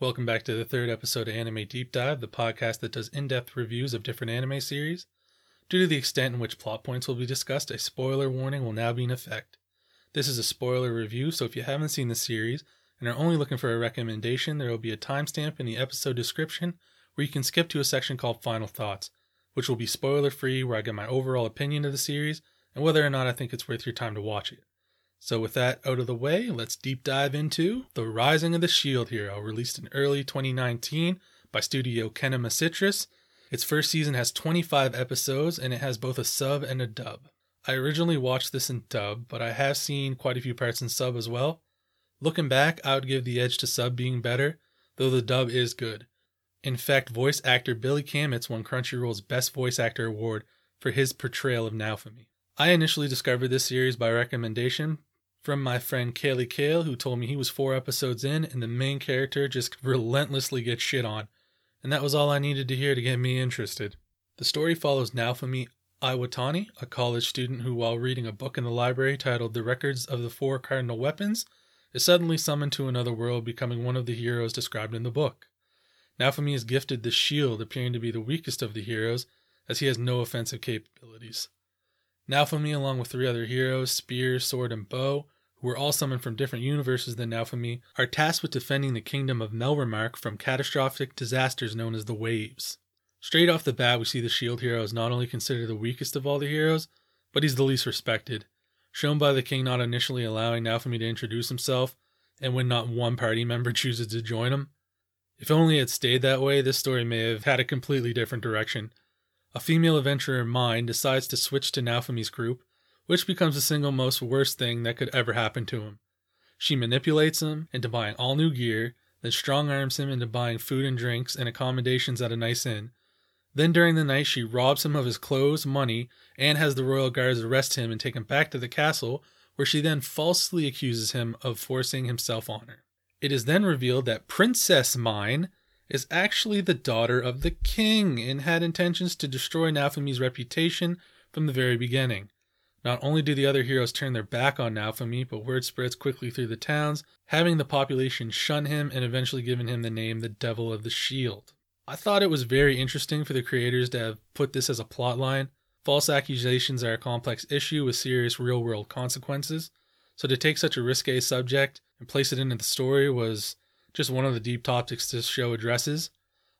Welcome back to the third episode of Anime Deep Dive, the podcast that does in depth reviews of different anime series. Due to the extent in which plot points will be discussed, a spoiler warning will now be in effect. This is a spoiler review, so if you haven't seen the series and are only looking for a recommendation, there will be a timestamp in the episode description where you can skip to a section called Final Thoughts, which will be spoiler free, where I give my overall opinion of the series and whether or not I think it's worth your time to watch it. So, with that out of the way, let's deep dive into The Rising of the Shield Hero, released in early 2019 by studio Kinema Citrus. Its first season has 25 episodes and it has both a sub and a dub. I originally watched this in dub, but I have seen quite a few parts in sub as well. Looking back, I would give the edge to sub being better, though the dub is good. In fact, voice actor Billy Kametz won Crunchyroll's Best Voice Actor Award for his portrayal of Naofumi. I initially discovered this series by recommendation, from my friend Kaylee Kale, who told me he was four episodes in and the main character just relentlessly gets shit on. And that was all I needed to hear to get me interested. The story follows Naofumi Iwatani, a college student who, while reading a book in the library titled The Records of the Four Cardinal Weapons, is suddenly summoned to another world, becoming one of the heroes described in the book. Naofumi is gifted the shield, appearing to be the weakest of the heroes, as he has no offensive capabilities. Naofumi, along with three other heroes, Spear, Sword, and Bow, who were all summoned from different universes than Naofumi, are tasked with defending the kingdom of Melromarc from catastrophic disasters known as the Waves. Straight off the bat, we see the shield hero is not only considered the weakest of all the heroes, but he's the least respected, shown by the king not initially allowing Naofumi to introduce himself, and when not one party member chooses to join him. If only it stayed that way, this story may have had a completely different direction, a female adventurer, Mine, decides to switch to Naofumi's group, which becomes the single most worst thing that could ever happen to him. She manipulates him into buying all new gear, then strong arms him into buying food and drinks and accommodations at a nice inn. Then during the night, she robs him of his clothes, money, and has the royal guards arrest him and take him back to the castle, where she then falsely accuses him of forcing himself on her. It is then revealed that Princess Mine is actually the daughter of the king and had intentions to destroy Naofumi's reputation from the very beginning. Not only do the other heroes turn their back on Naofumi, but word spreads quickly through the towns, having the population shun him and eventually giving him the name the Devil of the Shield. I thought it was very interesting for the creators to have put this as a plotline. False accusations are a complex issue with serious real world consequences, so to take such a risque subject and place it into the story was just one of the deep topics this show addresses.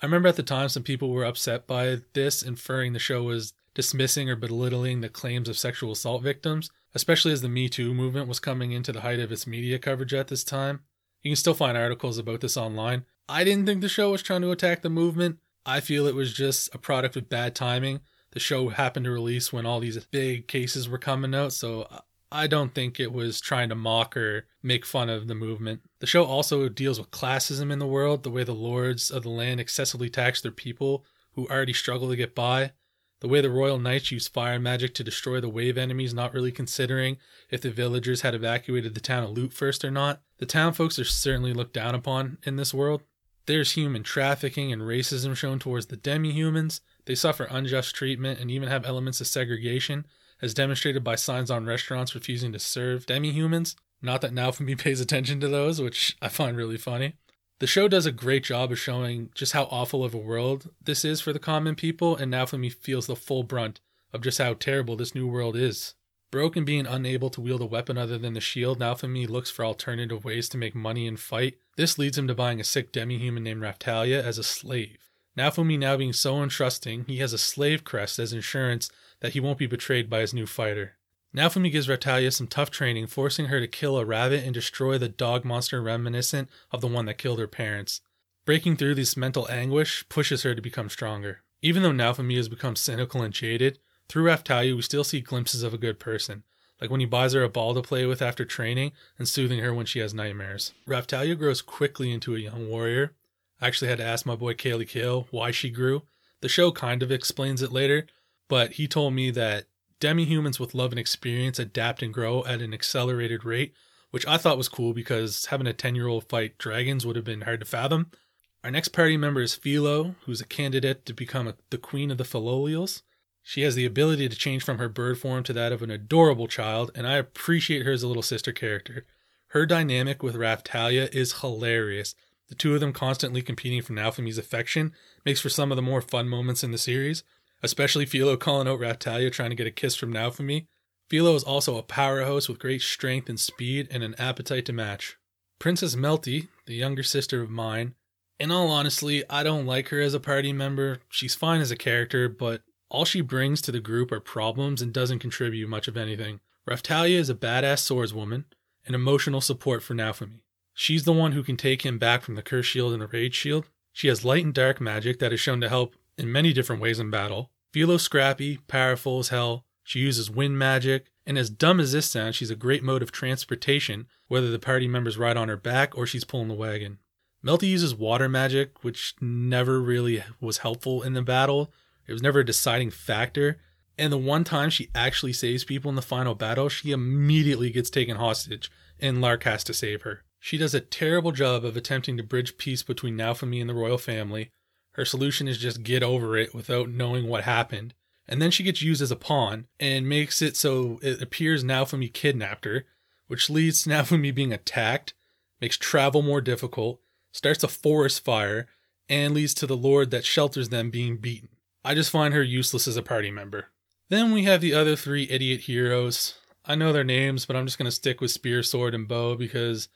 I remember at the time some people were upset by this, inferring the show was dismissing or belittling the claims of sexual assault victims, especially as the Me Too movement was coming into the height of its media coverage at this time. You can still find articles about this online. I didn't think the show was trying to attack the movement. I feel it was just a product of bad timing. The show happened to release when all these big cases were coming out, so I don't think it was trying to mock or make fun of the movement. The show also deals with classism in the world, the way the lords of the land excessively tax their people who already struggle to get by, the way the royal knights use fire magic to destroy the wave enemies, not really considering if the villagers had evacuated the town of Lute first or not. The town folks are certainly looked down upon in this world. There's human trafficking and racism shown towards the demi humans. They suffer unjust treatment and even have elements of segregation as demonstrated by signs on restaurants refusing to serve demi humans. Not that Naofumi pays attention to those, which I find really funny. The show does a great job of showing just how awful of a world this is for the common people, and Naofumi feels the full brunt of just how terrible this new world is. Broke being unable to wield a weapon other than the shield, Naofumi looks for alternative ways to make money and fight. This leads him to buying a sick demi-human named Raphtalia as a slave. Naofumi now being so untrusting, he has a slave crest as insurance that he won't be betrayed by his new fighter. Naofumi gives Raphtalia some tough training, forcing her to kill a rabbit and destroy the dog monster reminiscent of the one that killed her parents. Breaking through this mental anguish pushes her to become stronger. Even though Naofumi has become cynical and jaded, through Raphtalia we still see glimpses of a good person, like when he buys her a ball to play with after training and soothing her when she has nightmares. Raphtalia grows quickly into a young warrior. I actually had to ask my boy Kaylee Kale why she grew. The show kind of explains it later, but he told me that demi-humans with love and experience adapt and grow at an accelerated rate, which I thought was cool because having a 10-year-old fight dragons would have been hard to fathom. Our next party member is Filo, who's a candidate to become a, the queen of the Filolials. She has the ability to change from her bird form to that of an adorable child, and I appreciate her as a little sister character. Her dynamic with Raphtalia is hilarious, The two of them constantly competing for Naofumi's affection makes for some of the more fun moments in the series, especially Filo calling out Raphtalia trying to get a kiss from Naofumi. Filo is also a powerhouse with great strength and speed and an appetite to match. Princess Melty, the younger sister of Mine, in all honesty, I don't like her as a party member. She's fine as a character, but all she brings to the group are problems and doesn't contribute much of anything. Raphtalia is a badass swordswoman, and emotional support for Naofumi. She's the one who can take him back from the curse shield and the rage shield. She has light and dark magic that is shown to help in many different ways in battle. Filo's scrappy, powerful as hell. She uses wind magic, and as dumb as this sounds, she's a great mode of transportation, whether the party members ride on her back or she's pulling the wagon. Melty uses water magic, which never really was helpful in the battle. It was never a deciding factor. And the one time she actually saves people in the final battle, she immediately gets taken hostage, and L'Arc has to save her. She does a terrible job of attempting to bridge peace between Naofumi and the royal family. Her solution is just get over it without knowing what happened. And then she gets used as a pawn and makes it so it appears Naofumi kidnapped her, which leads to Naofumi being attacked, makes travel more difficult, starts a forest fire, and leads to the lord that shelters them being beaten. I just find her useless as a party member. Then we have the other three idiot heroes. I know their names, but I'm just going to stick with Spear, Sword, and Bow because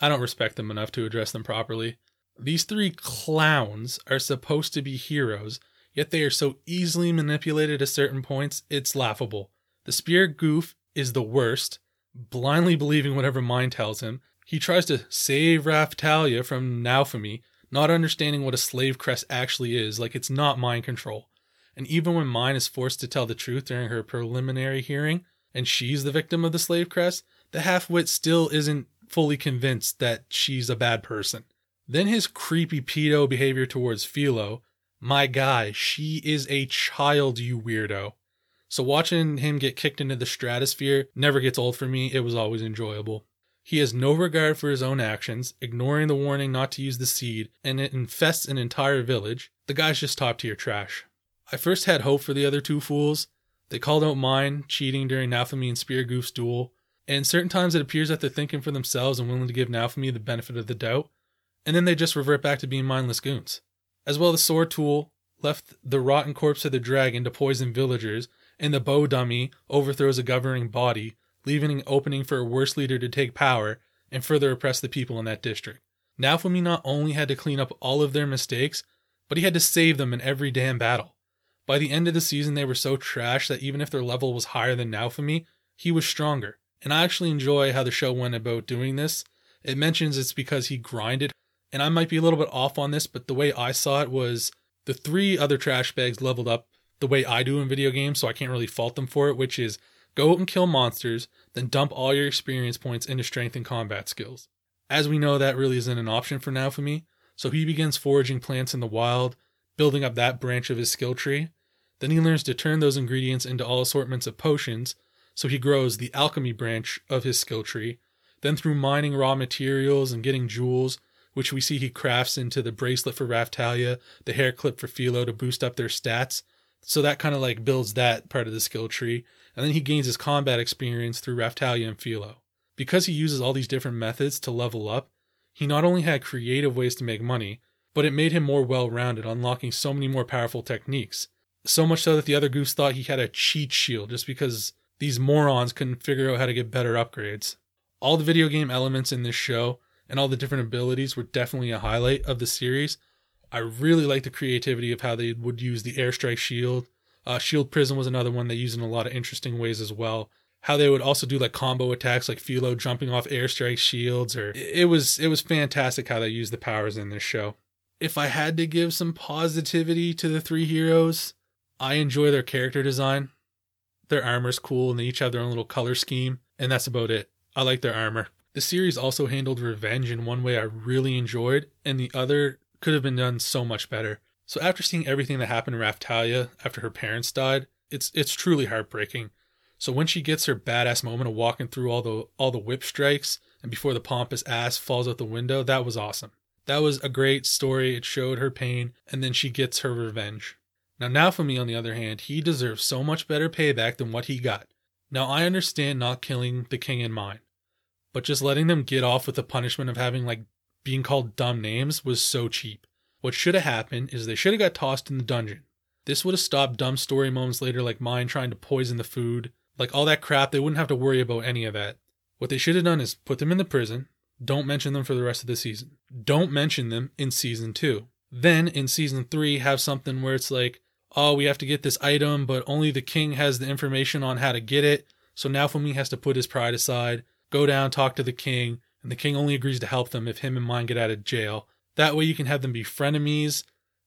I don't respect them enough to address them properly. These three clowns are supposed to be heroes, yet they are so easily manipulated at certain points, it's laughable. The spear goof is the worst, blindly believing whatever Mine tells him. He tries to save Raphtalia from Naofumi, not understanding what a slave crest actually is, like it's not mind control. And even when Mine is forced to tell the truth during her preliminary hearing, and she's the victim of the slave crest, the half wit still isn't fully convinced that she's a bad person. Then his creepy pedo behavior towards Filo. My guy, she is a child, you weirdo. So watching him get kicked into the stratosphere never gets old for me. It was always enjoyable. He has no regard for his own actions, ignoring the warning not to use the seed, and it infests an entire village. The guy's just top tier trash. I first had hope for the other two fools. They called out Mine, cheating during Naofumi and Spear Goof's duel, and certain times it appears that they're thinking for themselves and willing to give Naofumi the benefit of the doubt, and then they just revert back to being mindless goons. As well, the sword tool left the rotten corpse of the dragon to poison villagers, and the bow dummy overthrows a governing body, leaving an opening for a worse leader to take power and further oppress the people in that district. Naofumi not only had to clean up all of their mistakes, but he had to save them in every damn battle. By the end of the season, they were so trash that even if their level was higher than Naofumi, he was stronger. And I actually enjoy how the show went about doing this. It mentions it's because he grinded, and I might be a little bit off on this, but the way I saw it was the three other trash bags leveled up the way I do in video games, so I can't really fault them for it, which is go out and kill monsters, then dump all your experience points into strength and combat skills. As we know, that really isn't an option for Naofumi, so he begins foraging plants in the wild, building up that branch of his skill tree. Then he learns to turn those ingredients into all assortments of potions, so he grows the alchemy branch of his skill tree. Then through mining raw materials and getting jewels, which we see he crafts into the bracelet for Raphtalia, the hair clip for Filo to boost up their stats. So that kind of like builds that part of the skill tree. And then he gains his combat experience through Raphtalia and Filo. Because he uses all these different methods to level up, he not only had creative ways to make money, but it made him more well rounded, unlocking so many more powerful techniques. So much so that the other goose thought he had a cheat shield just because these morons couldn't figure out how to get better upgrades. All the video game elements in this show and all the different abilities were definitely a highlight of the series. I really like the creativity of how they would use the airstrike shield. Uh, shield prism was another one they used in a lot of interesting ways as well. How they would also do like combo attacks, like Filo jumping off airstrike shields, or it was it was fantastic how they used the powers in this show. If I had to give some positivity to the three heroes, I enjoy their character design their armor's cool and they each have their own little color scheme, and that's about it. I like their armor. The series also handled revenge in one way I really enjoyed, and the other could have been done so much better. So after seeing everything that happened to Raphtalia after her parents died, it's it's truly heartbreaking. So when she gets her badass moment of walking through all the all the whip strikes and before the pompous ass falls out the window, that was awesome. That was a great story. It showed her pain, and then she gets her revenge. Now, Naofumi, on the other hand, he deserves so much better payback than what he got. Now, I understand not killing the king in Mine, but just letting them get off with the punishment of having, like, being called dumb names was so cheap. What should have happened is they should have got tossed in the dungeon. This would have stopped dumb story moments later, like Mine trying to poison the food, like all that crap. They wouldn't have to worry about any of that. What they should have done is put them in the prison. Don't mention them for the rest of the season. Don't mention them in season two. Then in season three, have something where it's like, oh, we have to get this item, but only the king has the information on how to get it. So Naofumi has to put his pride aside, go down, talk to the king, and the king only agrees to help them if him and Mine get out of jail. That way you can have them be frenemies,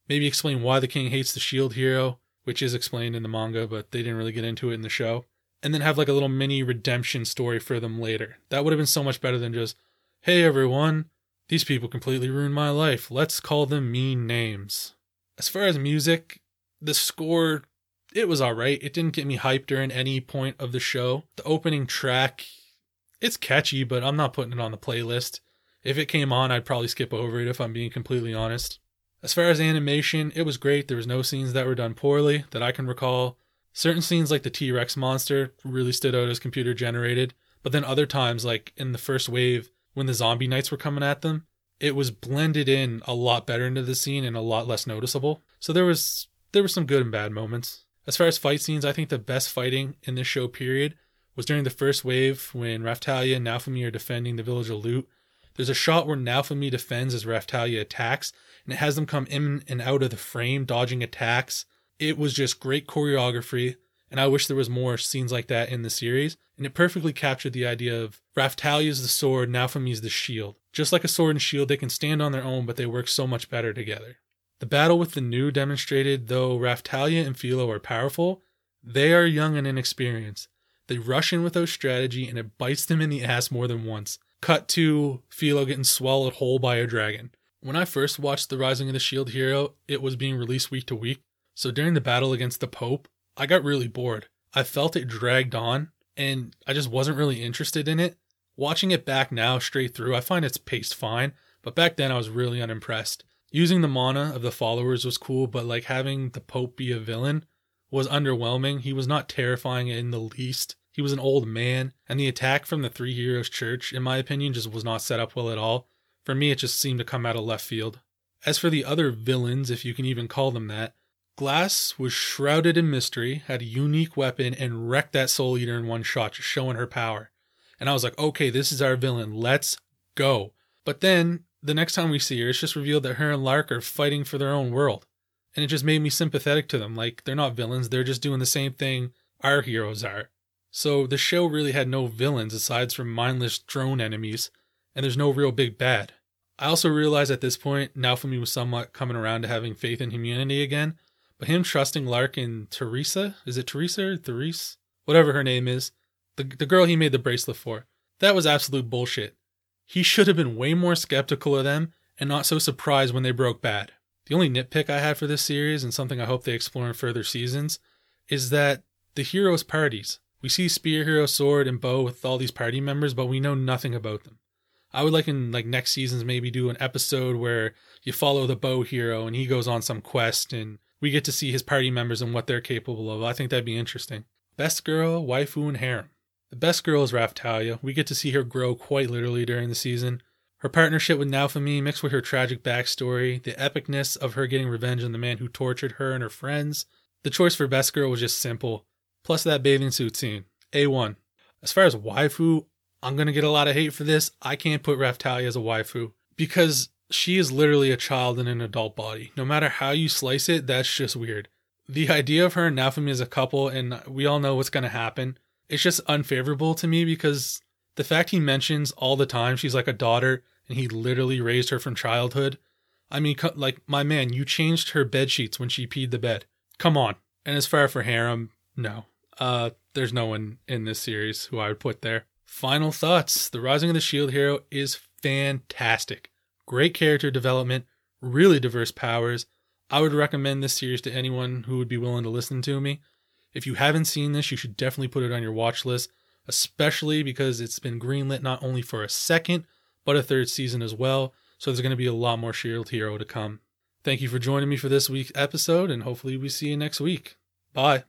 maybe explain why the king hates the shield hero, which is explained in the manga, but they didn't really get into it in the show. And then have like a little mini redemption story for them later. That would have been so much better than just, hey everyone, these people completely ruined my life. Let's call them mean names. As far as music, the score, it was alright. It didn't get me hyped during any point of the show. The opening track, it's catchy, but I'm not putting it on the playlist. If it came on, I'd probably skip over it if I'm being completely honest. As far as animation, it was great. There was no scenes that were done poorly that I can recall. Certain scenes like the T-Rex monster really stood out as computer generated, but then other times like in the first wave when the zombie knights were coming at them, it was blended in a lot better into the scene and a lot less noticeable. So there was there were some good and bad moments. As far as fight scenes, I think the best fighting in this show period was during the first wave when Raphtalia and Naofumi are defending the village of Lute. There's a shot where Naofumi defends as Raphtalia attacks, and it has them come in and out of the frame, dodging attacks. It was just great choreography, and I wish there was more scenes like that in the series. And it perfectly captured the idea of Raphtalia's the sword, Naofumi's the shield. Just like a sword and shield, they can stand on their own, but they work so much better together. The battle with the new demonstrated though Raphtalia and Filo are powerful, they are young and inexperienced. They rush in with without strategy and it bites them in the ass more than once. Cut to Filo getting swallowed whole by a dragon. When I first watched The Rising of the Shield Hero, it was being released week to week. So during the battle against the Pope, I got really bored. I felt it dragged on and I just wasn't really interested in it. Watching it back now straight through, I find it's paced fine, but back then I was really unimpressed using the mana of the followers was cool, but like having the Pope be a villain was underwhelming. He was not terrifying in the least. He was an old man, and the attack from the Three Heroes Church, in my opinion, just was not set up well at all. For me, it just seemed to come out of left field. As for the other villains, if you can even call them that, Glass was shrouded in mystery, had a unique weapon, and wrecked that Soul Eater in one shot, just showing her power. And I was like, okay, this is our villain. Let's go. But then the next time we see her, it's just revealed that her and L'Arc are fighting for their own world. And it just made me sympathetic to them. Like, they're not villains, they're just doing the same thing our heroes are. So the show really had no villains aside from mindless drone enemies, and there's no real big bad. I also realized at this point, Naofumi was somewhat coming around to having faith in humanity again, but him trusting L'Arc and Teresa, is it Teresa or Therese? Whatever her name is, the, the girl he made the bracelet for, that was absolute bullshit. He should have been way more skeptical of them and not so surprised when they broke bad. The only nitpick I had for this series, and something I hope they explore in further seasons, is that the heroes' parties. We see Spear Hero, Sword, and Bow with all these party members, but we know nothing about them. I would like in like next seasons maybe do an episode where you follow the bow hero and he goes on some quest and we get to see his party members and what they're capable of. I think that'd be interesting. Best girl, waifu, and harem. The best girl is Raphtalia. We get to see her grow quite literally during the season. Her partnership with Naofumi, mixed with her tragic backstory, the epicness of her getting revenge on the man who tortured her and her friends. The choice for best girl was just simple. Plus that bathing suit scene. A1. As far as waifu, I'm gonna get a lot of hate for this. I can't put Raphtalia as a waifu because she is literally a child in an adult body. No matter how you slice it, that's just weird. The idea of her and Naofumi as a couple, and we all know what's gonna happen it's just unfavorable to me because the fact he mentions all the time she's like a daughter and he literally raised her from childhood. I mean, like, my man, you changed her bed sheets when she peed the bed. Come on. And as far for harem, no. Uh, there's no one in this series who I would put there. Final thoughts The Rising of the Shield Hero is fantastic. Great character development, really diverse powers. I would recommend this series to anyone who would be willing to listen to me. If you haven't seen this, you should definitely put it on your watch list, especially because it's been greenlit not only for a second, but a third season as well. So there's going to be a lot more Shield Hero to come. Thank you for joining me for this week's episode, and hopefully we see you next week. Bye.